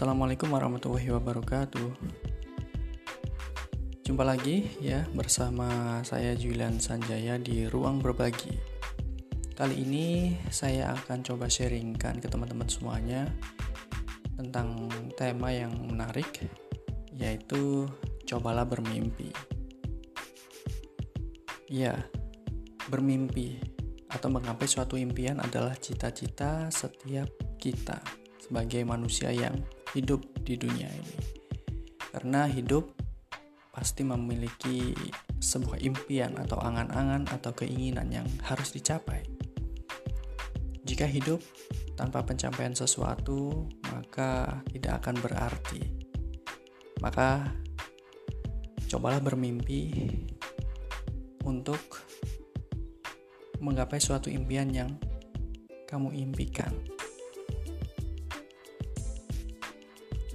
Assalamualaikum warahmatullahi wabarakatuh. Jumpa lagi ya bersama saya Julian Sanjaya di Ruang Berbagi. Kali ini saya akan coba sharingkan ke teman-teman semuanya tentang tema yang menarik yaitu cobalah bermimpi. Ya, bermimpi atau menggapai suatu impian adalah cita-cita setiap kita sebagai manusia yang hidup di dunia ini. Karena hidup pasti memiliki sebuah impian atau angan-angan atau keinginan yang harus dicapai. Jika hidup tanpa pencapaian sesuatu, maka tidak akan berarti. Maka cobalah bermimpi untuk menggapai suatu impian yang kamu impikan.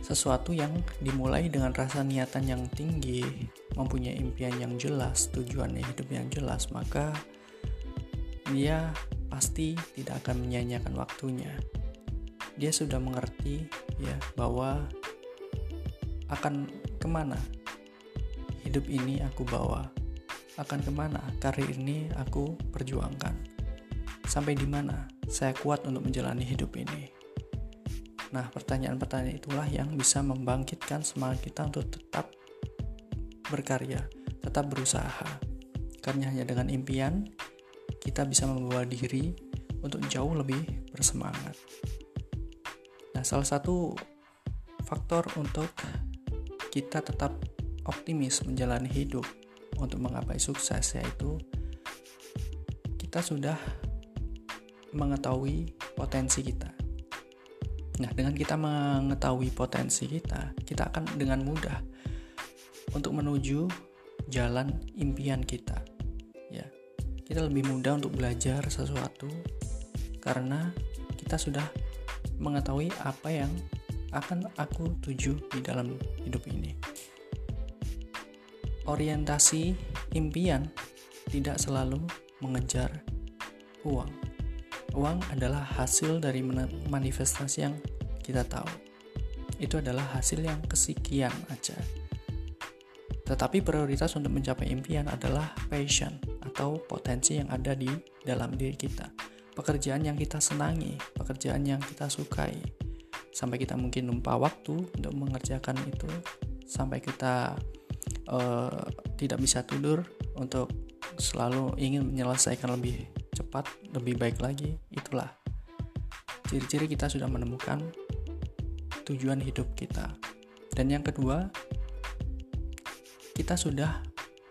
Sesuatu yang dimulai dengan rasa niatan yang tinggi, mempunyai impian yang jelas, tujuan hidup yang jelas, maka dia pasti tidak akan menyanyiakan waktunya. Dia sudah mengerti ya bahwa akan ke mana hidup ini aku bawa, akan ke mana karir ini aku perjuangkan, sampai di mana saya kuat untuk menjalani hidup ini. Nah, pertanyaan-pertanyaan itulah yang bisa membangkitkan semangat kita untuk tetap berkarya, tetap berusaha. Karena hanya dengan impian, kita bisa membawa diri untuk jauh lebih bersemangat. Nah, salah satu faktor untuk kita tetap optimis menjalani hidup untuk menggapai sukses yaitu kita sudah mengetahui potensi kita. Nah, dengan kita mengetahui potensi kita, kita akan dengan mudah untuk menuju jalan impian kita. Ya. Kita lebih mudah untuk belajar sesuatu karena kita sudah mengetahui apa yang akan aku tuju di dalam hidup ini. Orientasi impian tidak selalu mengejar uang uang adalah hasil dari manifestasi yang kita tahu. Itu adalah hasil yang kesekian aja. Tetapi prioritas untuk mencapai impian adalah passion atau potensi yang ada di dalam diri kita. Pekerjaan yang kita senangi, pekerjaan yang kita sukai. Sampai kita mungkin lupa waktu untuk mengerjakan itu, sampai kita uh, tidak bisa tidur untuk selalu ingin menyelesaikan lebih cepat, lebih baik lagi, itulah ciri-ciri kita sudah menemukan tujuan hidup kita. Dan yang kedua, kita sudah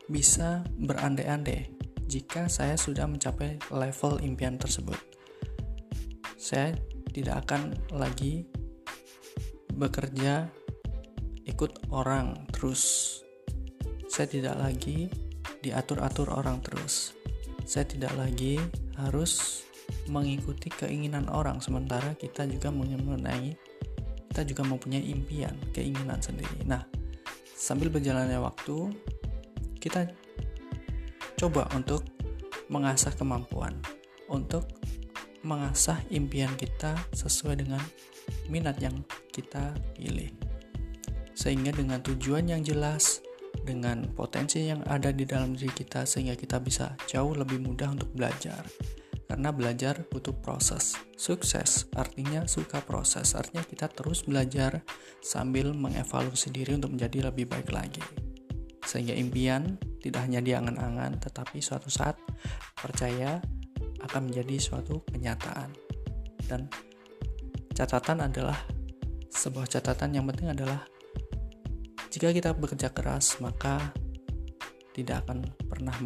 bisa berandai-andai jika saya sudah mencapai level impian tersebut. Saya tidak akan lagi bekerja ikut orang terus. Saya tidak lagi diatur-atur orang terus. Saya tidak lagi harus mengikuti keinginan orang sementara kita juga mengenai kita juga mempunyai impian, keinginan sendiri. Nah, sambil berjalannya waktu kita coba untuk mengasah kemampuan untuk mengasah impian kita sesuai dengan minat yang kita pilih. Sehingga dengan tujuan yang jelas, dengan potensi yang ada di dalam diri kita sehingga kita bisa jauh lebih mudah untuk belajar. Karena belajar butuh proses. Sukses artinya suka proses, artinya kita terus belajar sambil mengevaluasi diri untuk menjadi lebih baik lagi. Sehingga impian tidak hanya diangan-angan, tetapi suatu saat percaya akan menjadi suatu kenyataan. Dan catatan adalah sebuah catatan yang penting adalah jika kita bekerja keras, maka tidak akan pernah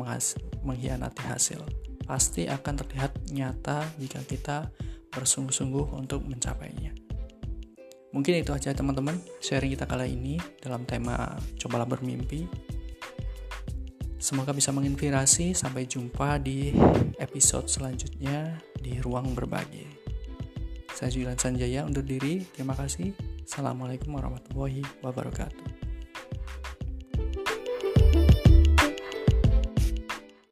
mengkhianati hasil. Pasti akan terlihat nyata jika kita bersungguh-sungguh untuk mencapainya. Mungkin itu aja teman-teman sharing kita kali ini dalam tema cobalah bermimpi. Semoga bisa menginspirasi. Sampai jumpa di episode selanjutnya di Ruang Berbagi. Saya Julian Sanjaya undur diri. Terima kasih. Assalamualaikum warahmatullahi wabarakatuh.